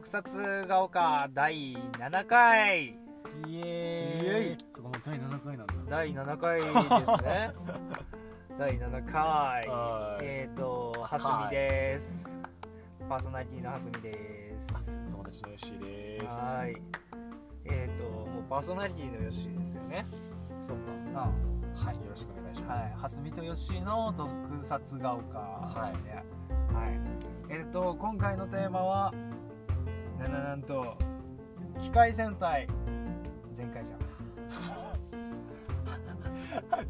特撮が丘第7回。イエーイ。そこも第7回なんだ。第7回ですね。第7回。はい。えっ、ー、とはすみです。パーソナリティのはすみです。友達のヨッシーです。はい。えっ、ー、ともうパーソナリティのヨッシーですよね。そうか。あはい。よろしくお願いします。はい、はすみとよしの特撮が丘。はい。で、はい、えっ、と今回のテーマはなななんと機械戦隊前回じゃん。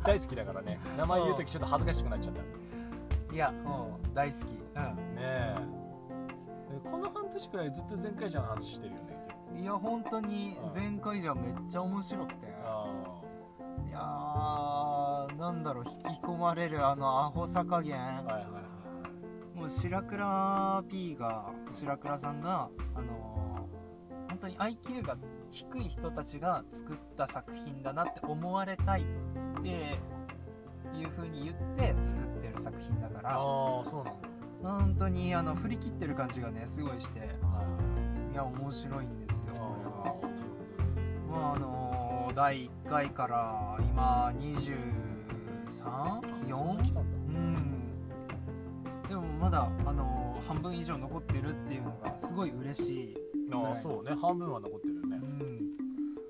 大好きだからね。名前言う時ちょっと恥ずかしくなっちゃった。ねいやうん大好き。え。この半年くらいずっと前回じゃんの話してるよね。うんいや本当に前回じゃめっちゃ面白くて。あいやーなんだろう引き込まれるあのアホさ加減。あはいはい白倉 P が白倉さんがあのー本当に IQ が低い人たちが作った作品だなって思われたいっていう風に言って作ってる作品だから。ああそうなんだ。本当にあの振り切ってる感じがねすごいして。はいや面白いんですよ。あこれあはまああのー第1回から今 23?4? そんな来たんだ。うんでもまだ、あのー半分以上残ってるっていうのがすごい嬉しい、ああそうね。半分は残ってるよね。うん、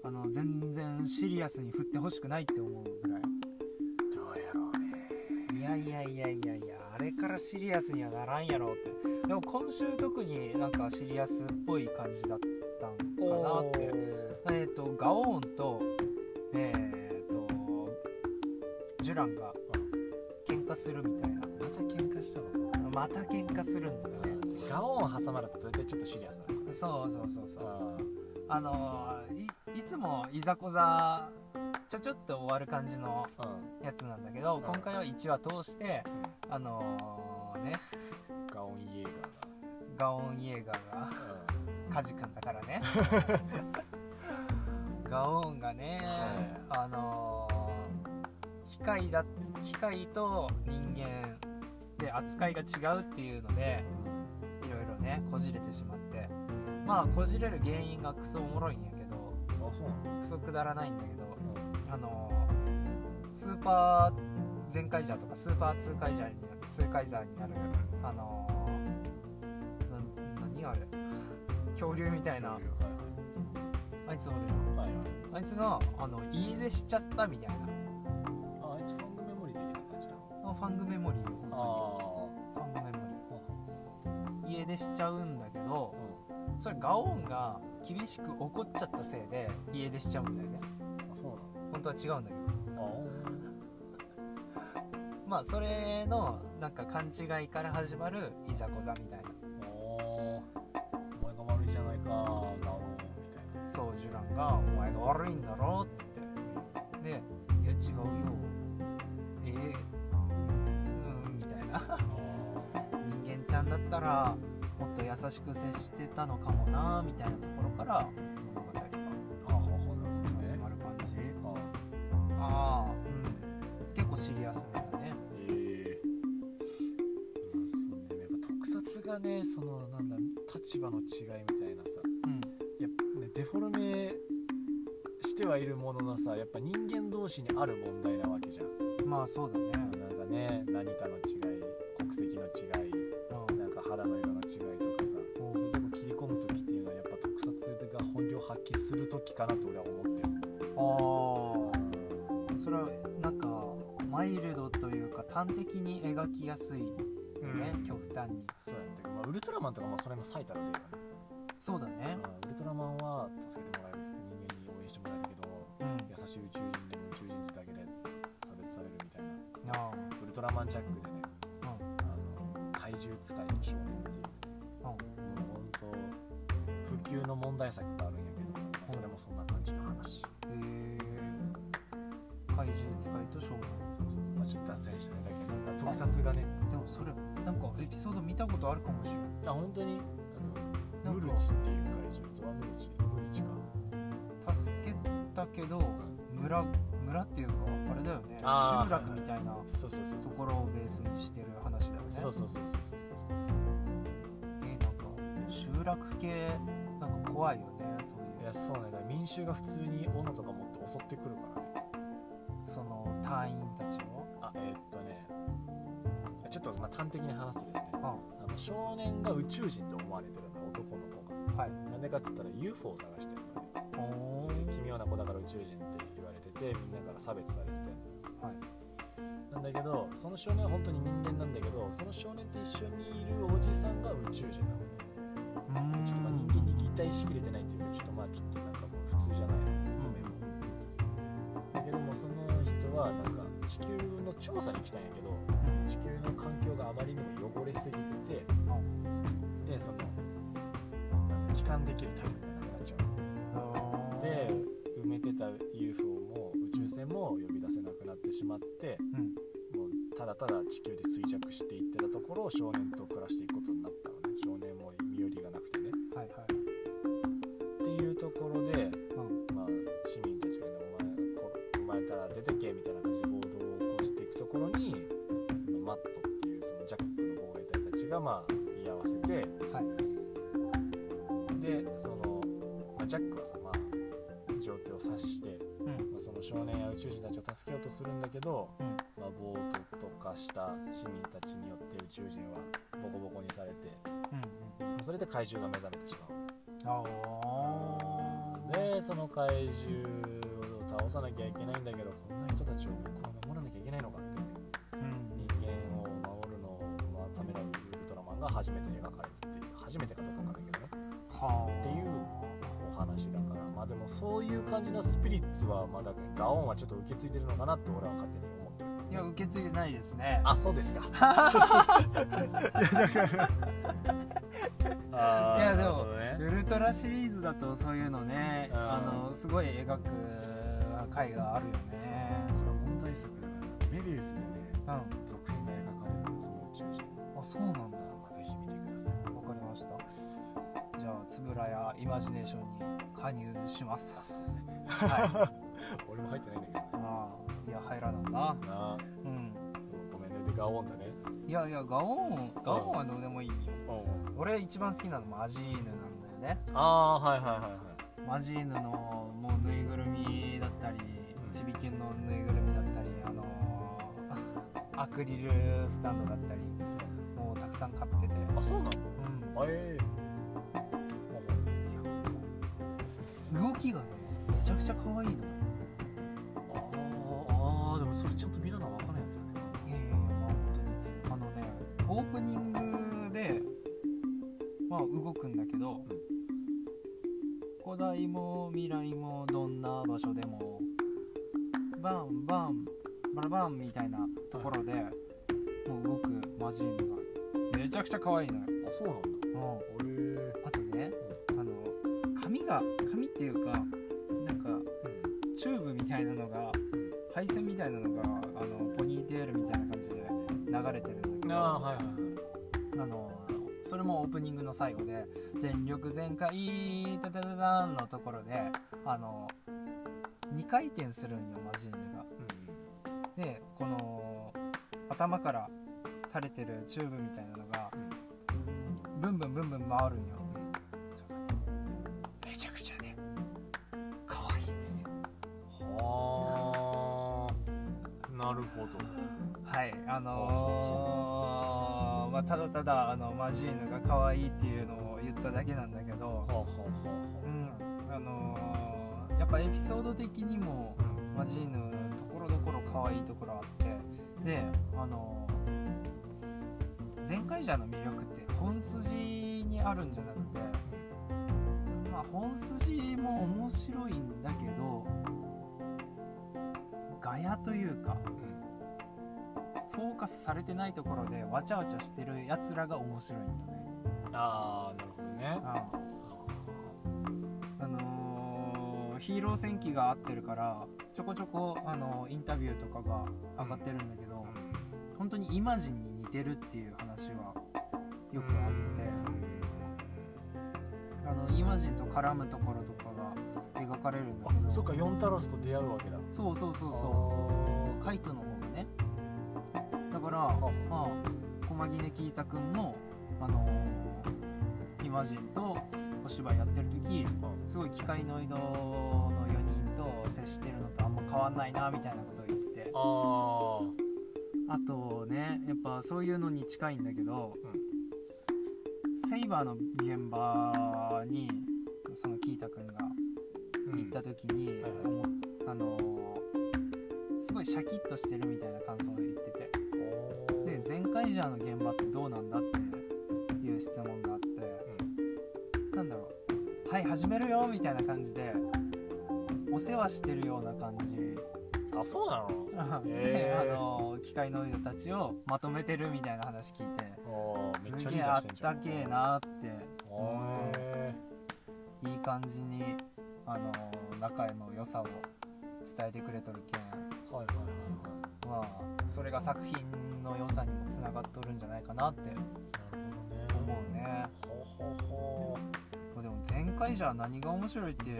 あの全然シリアスに振ってほしくないって思うぐらい。どうやろうね。いやいやいやいやいやあれからシリアスにはならんやろって。でも今週特になんかシリアスっぽい感じだったんかなって。えっ、とガオーンとえっ、とジュランが喧嘩するみたいな。また喧嘩したの？さまた喧嘩するんだよね。ガオン挟まれたら大体ちょっとシリアスなのかそうそうそうそう。ああのーいいつもいざこざちょちょっと終わる感じのやつなんだけど、うん。今回は1話通してあのーね。ガオンイエーガオンイエーガーがガーカジ君だからね。ガオンがね、あのー機械だ機械と人間で扱いが違うっていうのでいろいろねこじれてしまって。まあこじれる原因がクソおもろいんやけどうんあそうなのクソくだらないんだけどあのースーパー全カイジャーとかスーパーツーカイジャーにツーカイザーになるあのー、な何あれ？恐竜みたいな。はい。あいつおるはいはい。あいつがあの家出しちゃったみたいなファングメモリーよあ本当にファングメモあリー家出しちゃうんだけどそれガオンが厳しく怒っちゃったせいで家出しちゃうんだよね。あそうなの？本当は違うんだけど。あ まあそれのなんか勘違いから始まるいざこざみたいな。おお前が悪いじゃないかガオンみたいな。そうジュランが「お前が悪いんだろ」っつって。で「いや違う。よったらもっと優しく接してたのかもなみたいなところから物語が始まる感じあああうん。結構シリアスだね。ええうんそうね。やっぱ特撮がねそのなんだ立場の違いみたいなさ。うん。やっぱねデフォルメしてはいるもののさやっぱ人間同士にある問題なわけじゃん。まあそうだね。なんかね何かの違いかなと俺は思ってる。ああそれはなんかマイルドというか端的に描きやすいよね、うん。極端に。そうやって、まあ、ウルトラマンとかもそれも最たる例よね。そうだね。ウルトラマンは助けてもらえる人間に応援してもらえるけどうん。優しい宇宙人でも宇宙人だけで差別されるみたいな。あウルトラマンジャックでねああの怪獣使いと少年っていう。うん。本当普及の問題作があるんやそんな感じの話。へえ怪獣使いと少年。そうそうまあちょっと脱線したねだけ。ど特撮がね。でもそれなんかエピソード見たことあるかもしれないあ本当に？あのムルチっていう怪獣ゾワムルチムルチか助けたけど村村っていうかあれだよね。集落みたいなそうそうそうそうところをベースにしてる話だよねそうそうそうそうそうそう。えーなんか集落系なんか怖いよねやそうねだから民衆が普通に斧とか持って襲ってくるからね。その隊員たちを。あえーっとね。ちょっとまあ端的に話すとですね。ああの少年が宇宙人と思われてるの男の子が。はい。なんでかっつったら UFO を探してるのね。奇妙な子だから宇宙人って言われててみんなから差別されてて。はい。なんだけどその少年は本当に人間なんだけどその少年と一緒にいるおじさんが宇宙人なのねちょっとまあ人間に擬態しきれてないというかちょっとまあちょっとなんかもう普通じゃない。見た目もだけどもその人はなんか地球の調査に来たんやけど地球の環境があまりにも汚れすぎててでそのなんだ帰還できる体力がなくなっちゃう。で埋めてた UFO も宇宙船も呼び出せなくなってしまってうん。もうただただ地球で衰弱していってたところを少年と暮らしていくことにがまあ居合わせて。はい。でその、まあ、ジャックはさまあ状況を察して、うん。まあ、その少年や宇宙人たちを助けようとするんだけど、うん。まあ、暴徒とかした市民たちによって宇宙人はボコボコにされてうんそれで怪獣が目覚めてしまう。でその怪獣を倒さなきゃいけないんだけどこんな人たちをそういう感じのスピリッツはまだガオンはちょっと受け継いでるのかなって俺は勝手に思っておりますいや受け継いでないですね。あそうですか。いやでもね。ウルトラシリーズだとそういうのねうん。あのすごい描く回があるよね。これは問題作だからメビウスでね。うん。あ続編が描かれるのその宇宙人そうなんだ。まあぜひ見てください。わかりましたじゃあつぶらやイマジネーションに加入します。はい。俺も入ってないんだけど。ねああいや入らなんな。なあ。うん。そうごめんね。でガオンだね。いやいやガオンガオンはどうでもいいよ。うん。俺一番好きなのマジーヌなんだよね。ああーはいはいはいはい。マジーヌのもうぬいぐるみだったりうん。ちびけんのぬいぐるみだったりあのー アクリルスタンドだったりもうたくさん買ってて。あそうなの？うん。あえ動きがねめちゃくちゃ可愛いの。あーあーでもそれちゃんと見なのは分からないやつよね。いやいやいやまあ本当にあのねオープニングでまあ動くんだけど、古代も未来もどんな場所でもバンバンバラバンみたいなところで、もう動くマジーヌがめちゃくちゃ可愛いのよ、あそうなんだ。うん、が髪っていうかなんかチューブみたいなのが配線みたいなのがあのポニーテールみたいな感じで流れてるんだけどああはいはいはいあのそれもオープニングの最後で「全力全開タタタタン」のところであの2回転するんよマジーヌが。でこの頭から垂れてるチューブみたいなのがブンブンブンブン回るんよ。るほど。はいあのーまあ、ただただあのマジーヌが可愛いっていうのを言っただけなんだけど、はあのーやっぱエピソード的にもあマジーヌところどころ可愛いところあって。であのー前回者の魅力って本筋にあるんじゃなくてまあ本筋も面白いんだけどガヤというかフォーカスされてないところでわちゃわちゃしてるやつらが面白いんだね。ああなるほどね。ああのーヒーロー戦記が合ってるからちょこちょこ、あのーインタビューとかが上がってるんだけど、本当にイマジンに似てるっていう話はよくあって、あのイマジンと絡むところとかが描かれるんだけど。あそっかヨンタロスと出会うわけだ。そうそうそうそう。うカイトの方がね。だからまあ駒木根キータくんもあのーマジンとお芝居やってる時すごい機械ノイドの4人と接してるのとあんま変わんないなみたいなことを言ってて。ああとねやっぱそういうのに近いんだけど、セイバーの現場にそのキータくんがった時に、あのーすごいシャキッとしてるみたいな感想を言ってて。で全カイジャーの現場ってどうなんだっていう質問があって。なんだろう。はい始めるよみたいな感じでお世話してるような感じ。あそうなの？あのー機械ノイドたちをまとめてるみたいな話聞いて。すげえあったけえなって。へいい感じに、あのー仲の良さを伝えてくれとるけん。ーはいはいはいはい。まあそれが作品の良さにもつながっとるんじゃないかなって。なる思ほどね。うねほほほでも前回じゃ何が面白いって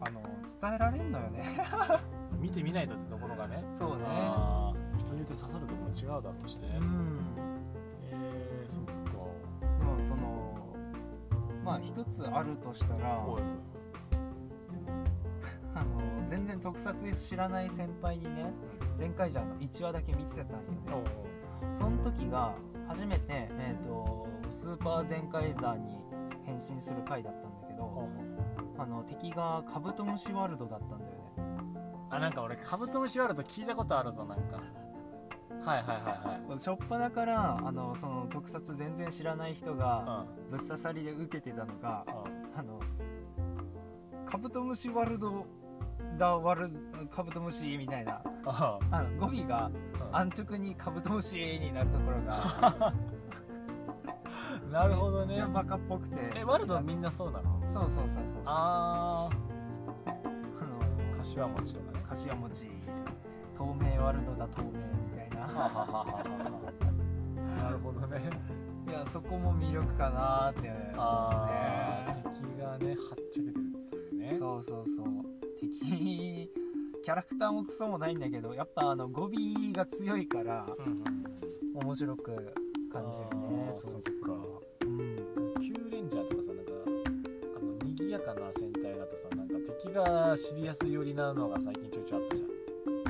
あの伝えられんのよね。見てみないとってところがね。そうね。人によって刺さるところ違うだろうしね。うん。えー、そっか。でもそのまあ一つあるとしたらおい全然特撮知らない先輩にね前回じゃの1話だけ見せたんよおねその時が初めて、えー、とスーパーゼンカイザーに変身する回だったんだけどあの敵がカブトムシワールドだったんだよね。あなんか俺カブトムシワールド聞いたことあるぞなんか。はいはいはいはい。初っ端からあのその特撮全然知らない人がうん。ぶっ刺さりで受けてたのがうん。あのカブトムシワールドだワルカブトムシみたいな。ああ。の語尾がうん安直にカブトムシになるところが。なるほどね。ゃバカっぽくて。えワルドみんなそうなの？そうそうそうそうそう。ああ。のー柏餅とかね。柏餅透明ワールドだ透明みたいな。なるほどね。いやそこも魅力かなって思うねあー敵がねはっちゃけてるっていうね。そうそうそう敵 キャラクターもクソもないんだけどやっぱあの語尾が強いからうんうん。面白く感じるね。あーそっか。うん。キューレンジャーとかさなんかあの賑やかな戦隊だとさなんか敵がシリアス寄りなのが最近ちょいちょいあった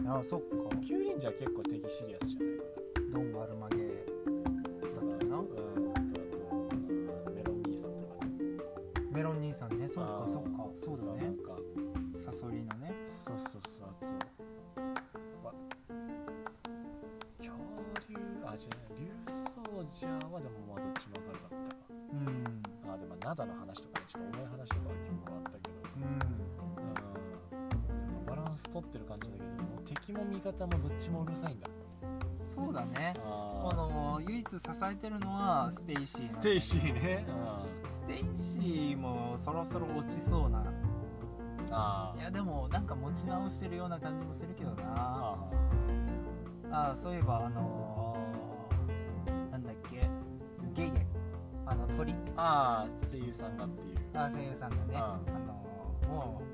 じゃあそっか。んキューレンジャー結構敵シリアスじゃない？かドンガルマゲなだったよな。うんあとあとメロン兄さんとかね。メロン兄さんね。そっかそっか。そうだねそうそうそう。あとわ恐竜あじゃない竜奏者はでもまあどっちも明るかったかうん。あでも灘の話とかねちょっと重い話とかは結構あったけど。うん。うん。バランス取ってる感じだけどもう敵も味方もどっちもうるさいんだ。そうだね。ああの唯一支えてるのはステイシーステイシーね、ステイシーもそろそろ落ちそうなあいやでもなんか持ち直してるような感じもするけどな。あああそういえばあのーなんだっけ。ゲゲあの鳥。ああ声優さんがっていう。あ声優さんがね。うんあのーもう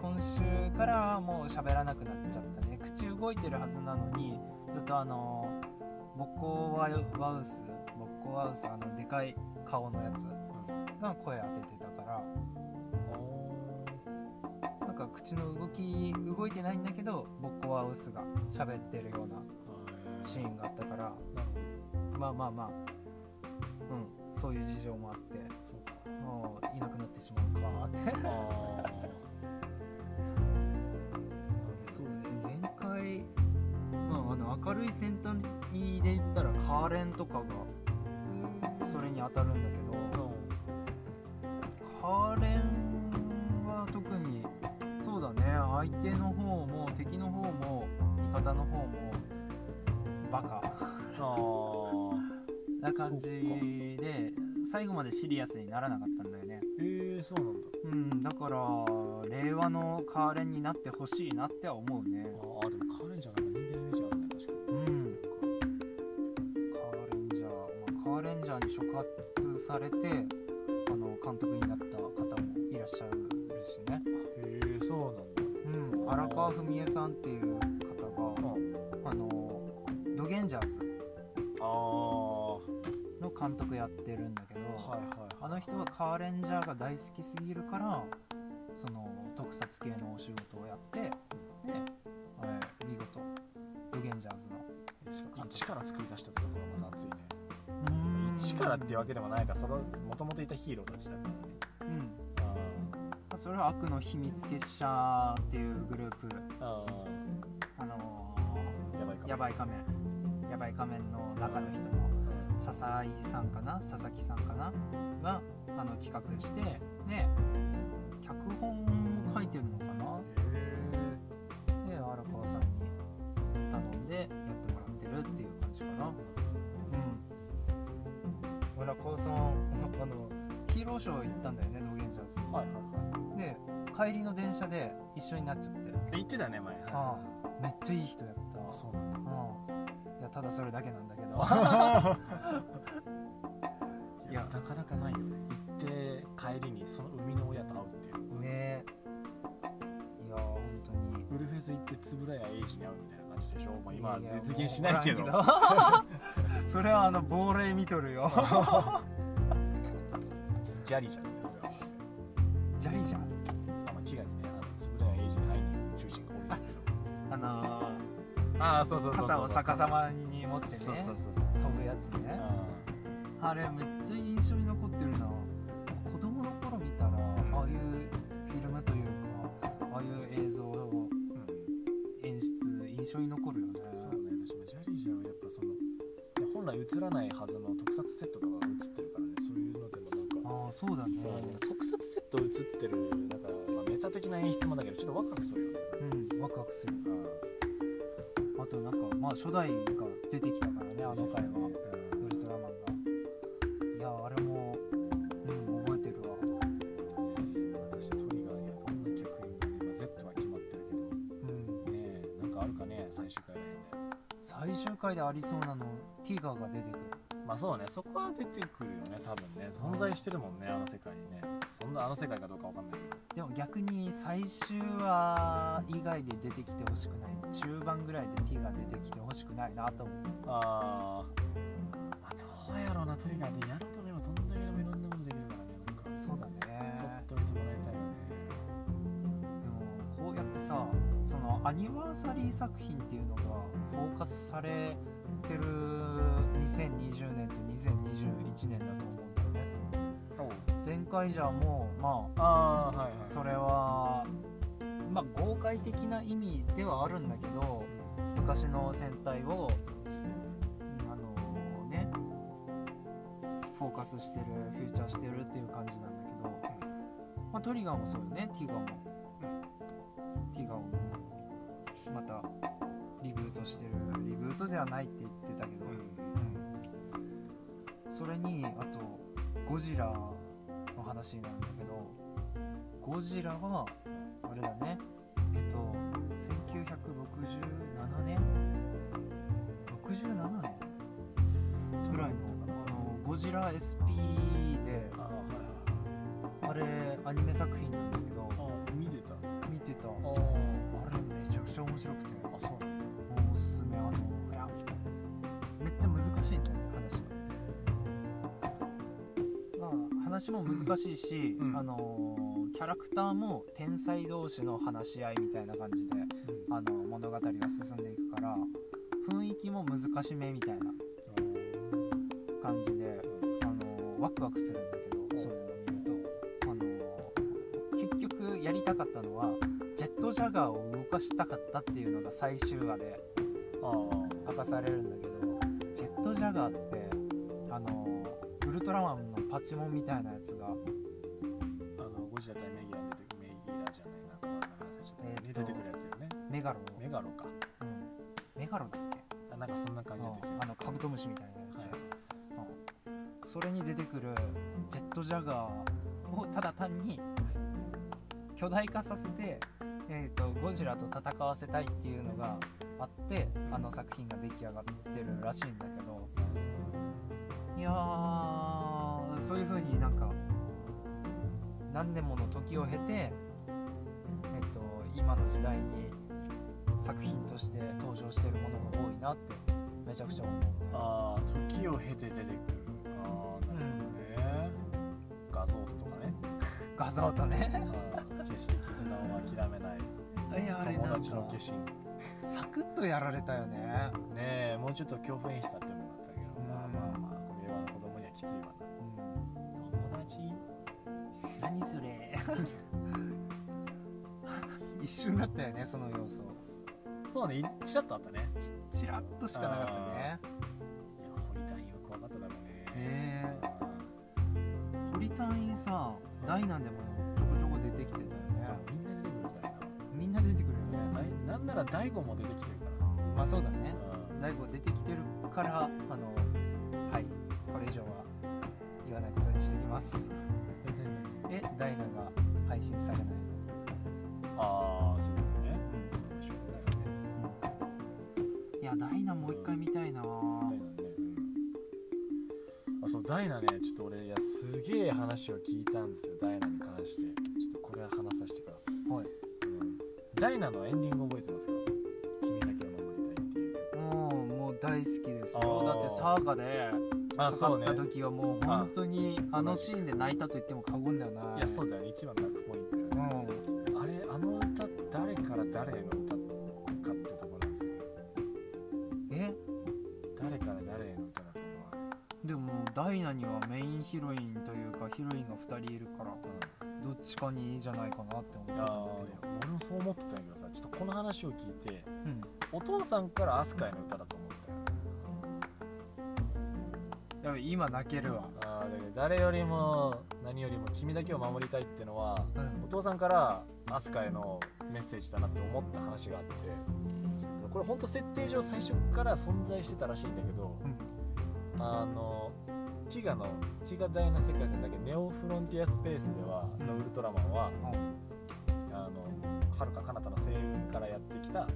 今週からもう喋らなくなっちゃったね。口動いてるはずなのにずっとあのーボッコワウワウス。ボッコワウスあのでかい顔のやつが声当ててたからか口の動き動いてないんだけどボッコワウスが喋ってるようなシーンがあったからまあまあまあうんそういう事情もあってもういなくなってしまうかって。あそうね。前回まああの明るい先端で言ったらカーレンとかがそれに当たるんだけどカーレンは特にそうだね。相手の方も敵の方も味方の方もバカ。あ な感じで最後までシリアスにならなかったんだよね。へえそうなんだ。うんだから令和のカーレンになってほしいなっては思うね。ああでもカーレンジャーなんか人間のイメージあるね確かに。うん。カーレンジャー、まあ、カーレンジャーに触発されてあの監督になった方もいらっしゃるしねそうなんだ。うん。荒川文江さんっていう方があのドゲンジャーズあの監督やってるんだけど、はいはい。あの人はカーレンジャーが大好きすぎるからその特撮系のお仕事をやってであれ見事ドゲンジャーズの一から作り出したってところがまた熱いね。一からっていうわけでもないからそのもともといたヒーローたちだからねそれは悪の秘密結社っていうグループ。ー。ああのーやばい仮面。やばい仮面。の中の人の笹井さんかな？佐々木さんかな？があの企画してで脚本も書いてるのかな？で荒川さんに頼んでやってもらってるっていう感じかな。うん。俺は高村あのヒーローショー行ったんだよねドゲンジャーズはいはいはい。で帰りの電車で一緒になっちゃって。え言ってたね前。はいああめっちゃいい人やった。あそうなんだ。うん。いやただそれだけなんだけど。いやなかなかないよね。行って帰りにその生みの親と会うっていうねいや本当に。ウルフェス行って円谷英二に会うみたいな感じでしょ、まあ、今は実現しないけど。それはあの亡霊見とるよ。ジャリじゃんああそうそうー傘を逆さまに持ってね。そうそうそうそう飛ぶやつね。あれめっちゃ印象に残ってるな子供の頃見たらああいうフィルムというかああいう映像うん演出印象に残るよね。そうね。私もジャリージャーはやっぱその本来映らないはずの特撮セットとかが映ってるからね。そういうのでもなんかああそうだね。特撮セット映ってるなんか、まあ、メタ的な演出もだけどちょっとワクワクするよねまあ初代が出てきたからねあの回は。うん。ウルトラマンが。いやあれもうん覚えてるわ。私トリガーにはどんな客演がね、まあ、Z は決まってるけど。うん。ねえなんかあるかね最終回で。最終回でありそうなのティガーが出てくる。まあそうねそこは出てくるよね多分ね。存在してるもんねあの世界にね。そんなあの世界かどうかわかんないけど。でも逆に最終話以外で出てきてほしくない中盤ぐらいでティガー出てきてほしくないなと思う。ああどうやろうなトリガーでやるとねどんだけでもいろんなことできるからねなんか。そうだね。取っといてもらいたいよねでもこうやってさそのアニバーサリー作品っていうのがフォーカスされてる2020年と2021年だと思うんだよね。前回じゃもうまあああはいはい。それはまあ豪快的な意味ではあるんだけど昔の戦隊をあのねフォーカスしてるフューチャーしてるっていう感じなんだけど、まあ、トリガーもそうよね。ティガも、ティガをまたリブートしてる。リブートではないって言ってたけど、うん。それにあとゴジラの話になるんだけどゴジラはあれだね。えっと1967年？67年？ぐらいのあのゴジラ SP でああはいはい。あれアニメ作品なんだけどあ見てた。見てた。ああれめちゃくちゃ面白くて。あそう。おすすめあのいやめっちゃ難しいんだよね話が。まあ話も難しいし、うん。あのーキャラクターも天才同士の話し合いみたいな感じであの物語が進んでいくから雰囲気も難しめみたいな感じで、あのーワクワクするんだけど、う。んそういうのを見ると、あのー結局やりたかったのはジェットジャガーを動かしたかったっていうのが最終話で明かされるんだけどジェットジャガーってあのーウルトラマンのパチモンみたいなやつがメガロか。うん、メガロだっけ？あなんかそんな感じで出てきあのカブトムシみたいなやつ、はい。うん。それに出てくるジェットジャガーをただ単に巨大化させて、えー、とゴジラと戦わせたいっていうのがあってあの作品が出来上がってるらしいんだけど。いやーそういう風になんか何年もの時を経て、えっと今の時代に作品として登場してるものが多いなってめちゃくちゃ思う。ねああ時を経て出てくるか。あなるほどね、画像とかね。画像とねうん決して絆を諦めない。友達の化身。ねサクッとやられたよね、えもうちょっと恐怖演出だってもんだったけど、うん。まあまあまあ令和の子供にはきついわな。友達？何それ。一瞬だったよねその要素そうねちらっとあったね。ちらっとしかなかったね。いや堀田よく分かっただろうね。へえ。堀隊員さダイナでもちょこちょこ出てきてたよね。みんな出てくるみたいな。みんな出てくるよね。なんなら大悟も出てきてるから。まあそうだね。うん。大悟出てきてるからあのはいこれ以上は言わないことにしておきます。えダイナが配信されないの。ああそう。いうことダイナもう一回見たいな。ダイナね、うん、あそうダイナねちょっと俺いやすげえ話を聞いたんですよ。ダイナに関して。ちょっとこれは話させてください、はい。うん、ダイナのエンディング覚えてますか？君だけを守りたいっていう曲。もうもう大好きですよ。だってサーガであかかった時はもう本当にあのシーンで泣いたと言っても過言ではない。いやそうだよね。一番泣くポイントよね、うん。あれあの歌誰から誰へのダイナにはメインヒロインというかヒロインが2人いるからどっちかにいいじゃないかなって思ってたんだあー俺もそう思ってたんやけどさちょっとこの話を聞いてけどうん。お父さんからアスカへの歌だと思ったよ。やべ今泣けるわ。あーだけど誰よりも何よりも君だけを守りたいってのはうん。お父さんからアスカへのメッセージだなって思った話があってこれほんと設定上最初から存在してたらしいんだけど、あのティガのティガダイナ世界線だけネオフロンティアスペースではのウルトラマンはあの遥か彼方の星雲からやってきた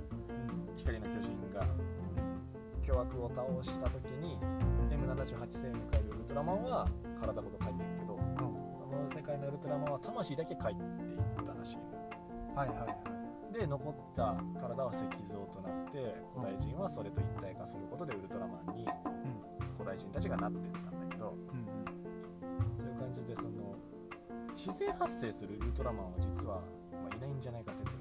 光の巨人が巨悪を倒した時に M78 星に帰るウルトラマンは体ごと帰っていくけどその世界のウルトラマンは魂だけ帰っていったらしい。のはいはいはい。で残った体は石像となって古代人はそれと一体化することでウルトラマンに古代人たちがなっていったじでその自然発生するウルトラマンは実は、まあ、いないんじゃないか説が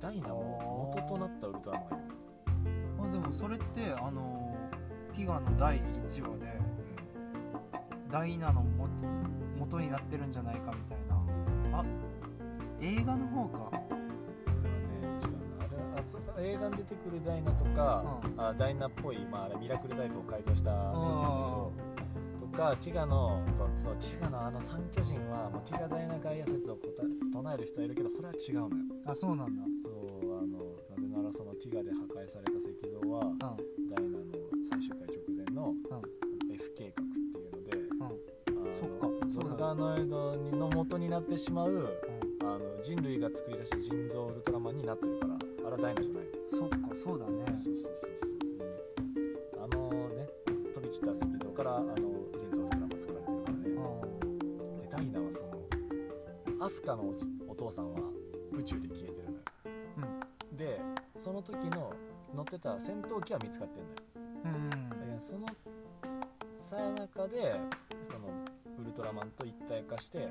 ダイナの元となったウルトラマンがいるまあでもそれってあのティガの第1話でダイナのも元になってるんじゃないかみたいな。あ映画の方か。ね違うなあれあそう映画に出てくるダイナとか、あダイナっぽい、まあ、あれミラクルタイプを改造した先生だけどとかティガのそうそうティガのあの三巨人はもうティガダイナガイア説を唱える人はいるけどそれは違うのよ。あそうなんだ。そうあのなぜならそのティガで破壊された石像はうんダイナの最終回直前の F 計画っていうのでうん。そっかゾルガノイドの元になってしまうあの人類が作り出した人造ウルトラマンになってるからあれはダイナじゃないそっかそうだね。そうそうそうそう。あのね飛び散った石像からあのアスカのおお父さんは宇宙で消えてるのよ、でその時の乗ってた戦闘機は見つかってんのようんそのさなかでそのウルトラマンと一体化して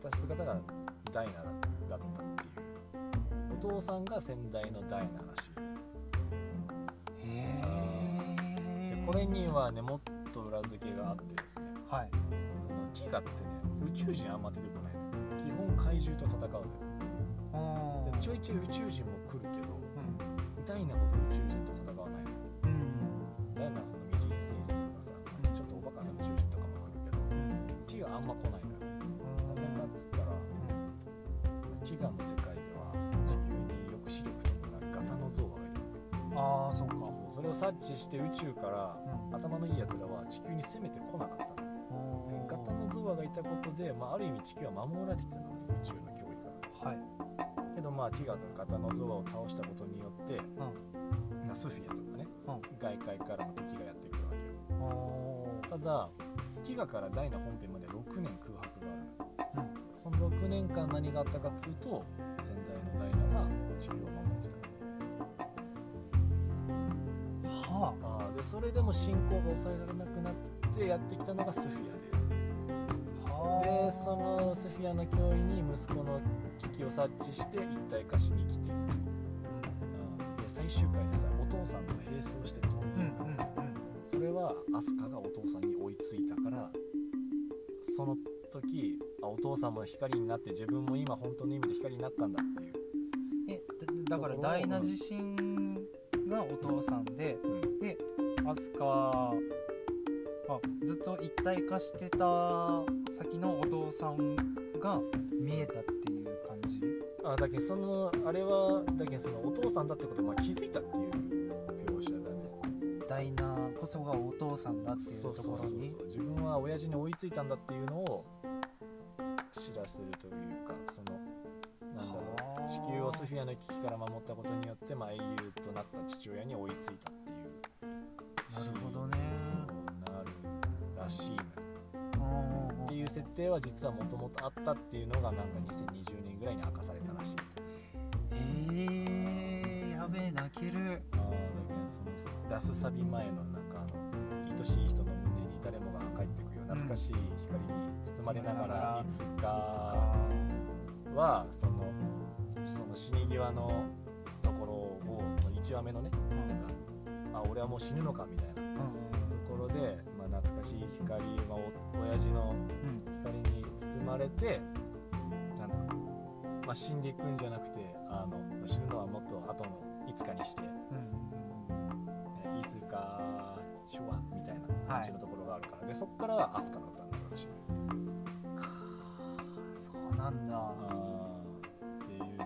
た姿がダイナだったっていうお父さんが先代のダイナらしいへえこれにはねもっと裏付けがあってですねはいそのティガってね宇宙人あんま出てこないの基本怪獣と戦うのよ。あでちょいちょい宇宙人も来るけどうん。ダイナほど宇宙人と戦わないのうんダイナはその二次星人とかさちょっとおバカな宇宙人とかも来るけどティガあんま来ないのよ。なんでかっつったらティガの世界では地球に抑止力というかガタノゾーアがいる。ああそっか。そうそれを察知して宇宙から頭のいいやつらは地球に攻めてこなかったのでガタノゾーアがいたことで、まあ、ある意味地球は守られてたのね宇宙の脅威からはい。けどまあティガがガタノゾアを倒したことによって、まあスフィアとかね、うん。外界からも敵がやってくるわけよ。おただティガからダイナ本編まで6年空白があるうその6年間何があったかっつうと先代のダイナが地球を守ってた。ははあーでそれでも進行が抑えられなくなってやってきたのがスフィアあはででそのスフィアの脅威に息子の危機を察知して一体化しに来てうんで最終回でさお父さんが並走して飛んでうんうんそれはアスカがお父さんに追いついたからその時あお父さんも光になって自分も今本当の意味で光になったんだっていう、えだだからダイナ自身がお父さんでうん。アスカあずっと一体化してた先のお父さんが見えたっていう感じ？あだけどそのあれはだけどそのお父さんだってことをまあ気づいたっていう描写だね。ダイナこそがお父さんだっていうところに？自分は親父に追いついたんだっていうのを知らせるというかそのなんだろはあう地球をスフィアの危機から守ったことによって、まあ、英雄となった父親に追いついたっていう。なるほど設定は実はもともとあったっていうのがなんか2020年ぐらいに明かされたらしい。えー、やべえ泣ける。あーだけどそのラスサビ前のなんかあの愛しい人の胸に誰もが帰ってくよ懐かしい光に包まれながらい。つかはそのその死に際のところを1話目のねなんかあ俺はもう死ぬのかみたいなうんところで、まあ、懐かしい光、まあ、お親父のまれてなんだろう、まあ、死んでいくんじゃなくてあの死ぬのはもっと後のいつかにして、ねうんいつか手話みたいな感じのところがあるから、でそっからはアスカの歌になるらしいそうなんだ。っていうので、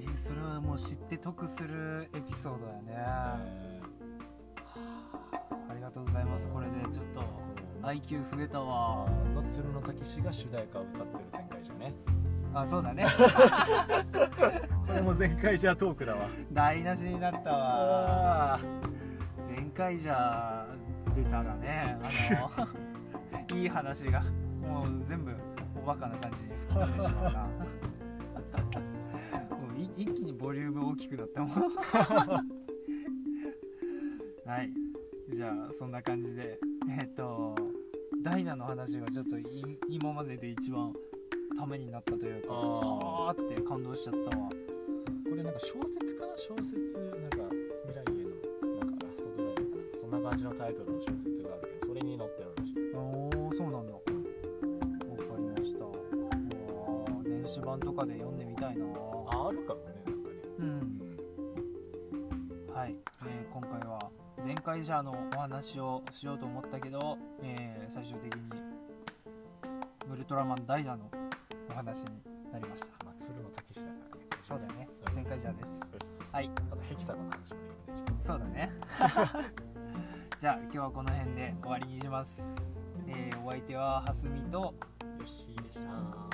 えー、それはもう知って得するエピソードやね、え。ありがとうございます。これでちょっと IQ 増えたわ。の鶴の武士が主題歌を歌ってる前回じゃね。あそうだね。これも前回じゃトークだわ。台無しになったわ。あ前回じゃ出たらねあの いい話がもう全部おバカな感じに吹き飛んでしまうな もうい一気にボリューム大きくなったもん。はいじゃあそんな感じで。えっとダイナの話がちょっとい今までで一番ためになったというかあー。はーって感動しちゃったわ。これなんか小説かな？小説なんか未来へのなんかラストドライブかなそんな感じのタイトルの小説があるけどそれに載ってるらしい。おおそうなんだ。わかりました。電子版とかで読ん前回じゃのお話をしようと思ったけど、えー最終的にウルトラマンダイナのお話になりました。まあ鶴の武士だからね。そうだね。うん。前回じゃです。です。はい。あとヘキサゴンの話もできるねそうだね。じゃあ今日はこの辺で終わりにします、えーお相手ははすみとよしでした